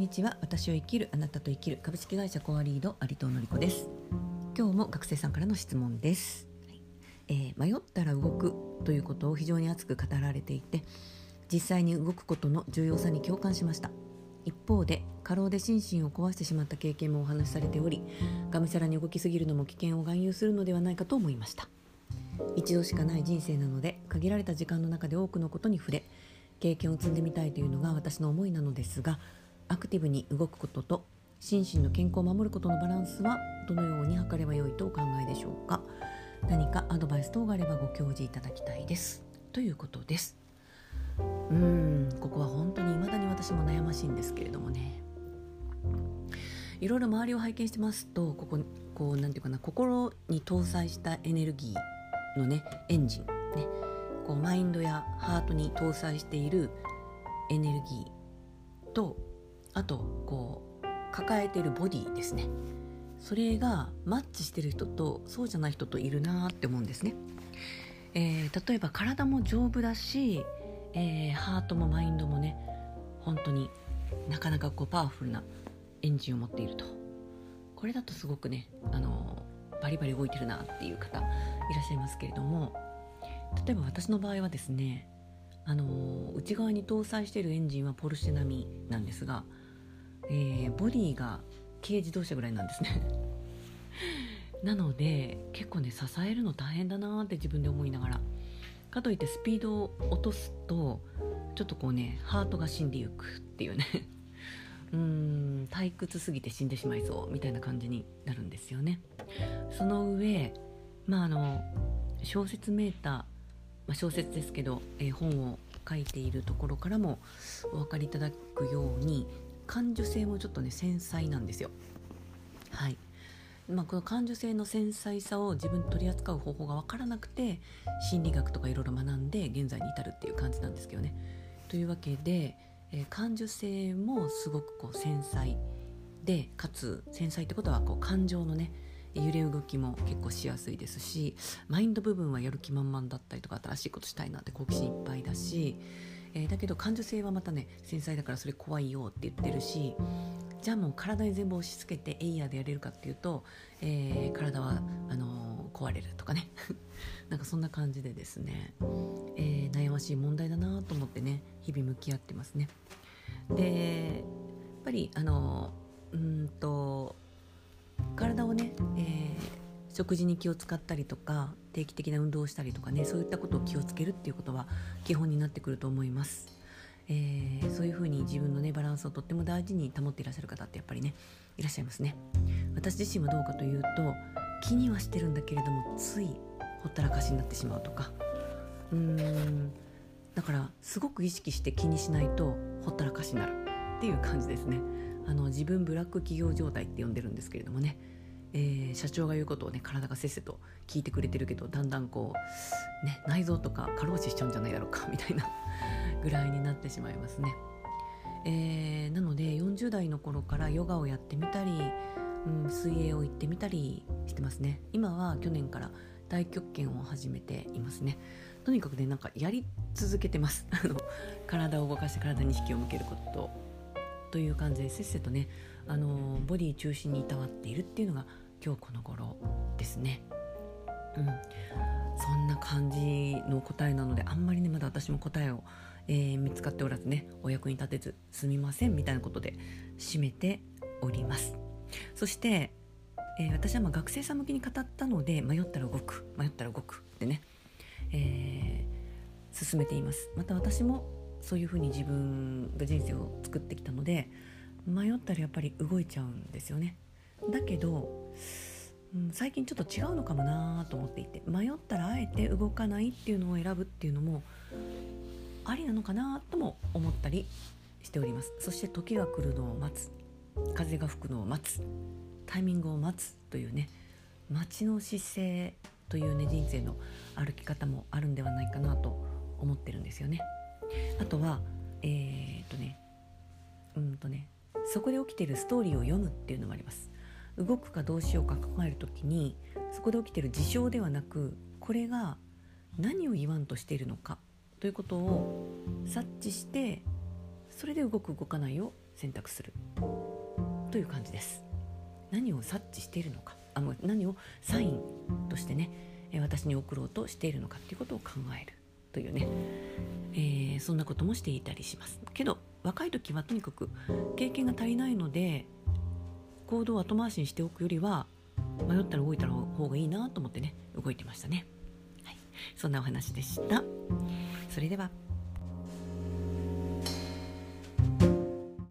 にちは。私を生きるあなたと生きる。株式会社コアリード有藤のり子です。今日も学生さんからの質問です、えー、迷ったら動くということを非常に熱く語られていて実際に動くことの重要さに共感しました。一方で過労で心身を壊してしまった経験もお話しされておりがむしゃらに動きすぎるのも危険を含有するのではないかと思いました。一度しかない人生なので限られた時間の中で多くのことに触れ経験を積んでみたいというのが私の思いなのですがアクティブに動くことと心身の健康を守ることのバランスはどのように測ればよいとお考えでしょうか？何かアドバイス等があればご教示いただきたいです。ということです。うーんここは本当に未だに私も悩ましいんですけれどもね。いろいろ周りを拝見してますとこここうなんていうかな心に搭載したエネルギーのねエンジンねこうマインドやハートに搭載しているエネルギーとあとこう抱えてるボディですね。それがマッチしてる人とそうじゃない人といるなって思うんですね、えー、例えば体も丈夫だし、えー、ハートもマインドもね本当になかなかこうパワフルなエンジンを持っていると。これだとすごくねあのバリバリ動いてるなっていう方いらっしゃいますけれども例えば私の場合はですねあの内側に搭載しているエンジンはポルシェ並みなんですが、えー、ボディが軽自動車ぐらいなんですね。なので結構ね支えるの大変だなって自分で思いながら。かといってスピードを落とすとちょっとこうねハートが死んでいくっていうね。うーん退屈すぎて死んでしまいそうみたいな感じになるんですよね。その上まああの小説メーター、まあ、小説ですけど、えー、本を書いているところからもお分かりいただくように感受性もちょっとね繊細なんですよはいまあ、この感受性の繊細さを自分取り扱う方法が分からなくて心理学とかいろいろ学んで現在に至るっていう感じなんですけどね。というわけで、えー、感受性もすごくこう繊細でかつ繊細ってことはこう感情のね揺れ動きも結構しやすいですしマインド部分はやる気満々だったりとか新しいことしたいなって好奇心いっぱいだし、えー、だけど感受性はまたね繊細だからそれ怖いよって言ってるしじゃあもう体に全部押し付けてエイヤーでやれるかっていうと、えー、体はあのー、壊れるとかね なんかそんな感じでですね、えー、悩ましい問題だなと思ってね日々向き合ってますね。でやっぱりあのうんと体をね、えー、食事に気を使ったりとか定期的な運動をしたりとかねそういったことを気をつけるっていうことは基本になってくると思います。えー、そういうふうに自分のねバランスをとっても大事に保っていらっしゃる方ってやっぱりねいらっしゃいますね。私自身はどうかというと気にはしてるんだけれどもついほったらかしになってしまうとか。うーん。だからすごく意識して気にしないとほったらかしになるっていう感じですね。あの自分ブラック企業状態って呼んでるんですけれどもね、えー、社長が言うことをね体がせっせと聞いてくれてるけどだんだんこう、ね、内臓とか過労死しちゃうんじゃないだろうかみたいなぐらいになってしまいますね。えー、なので40代の頃からヨガをやってみたり、うん、水泳を行ってみたりしてますね。今は去年から太極拳を始めていますね。とにかくねなんかやり続けてます。体を動かして体に意識を向けること。という感じでせっせとねあのボディ中心にいたわっているっていうのが今日この頃ですね。うん。そんな感じの答えなのであんまりねまだ私も答えをえー、見つかっておらずねお役に立てずすみませんみたいなことで締めております。そして、えー、私はま学生さん向けに語ったので迷ったら動く迷ったら動くってね、えー、進めています。また私もそういうふうに自分が人生を作ってきたので迷ったらやっぱり動いちゃうんですよね。だけど、うん、最近ちょっと違うのかもなと思っていて迷ったらあえて動かないっていうのを選ぶっていうのもありなのかなとも思ったりしております。そして時が来るのを待つ。風が吹くのを待つ。タイミングを待つというね待ちの姿勢というね人生の歩き方もあるんではないかなと思ってるんですよね。あとはえー、っとねうんとねそこで起きてるストーリーを読むっていうのもあります。動くかどうしようか考える時にそこで起きてる事象ではなくこれが何を言わんとしているのかということを察知してそれで動く動かないを選択するという感じです。何を察知しているのか。あもう何をサインとしてね私に送ろうとしているのかっていうことを考える。というね、えー、そんなこともしていたりします。けど若い時はとにかく経験が足りないので行動を後回しにしておくよりは迷ったら動いた方がいいなと思ってね動いてましたね、はい、そんなお話でした。それでは。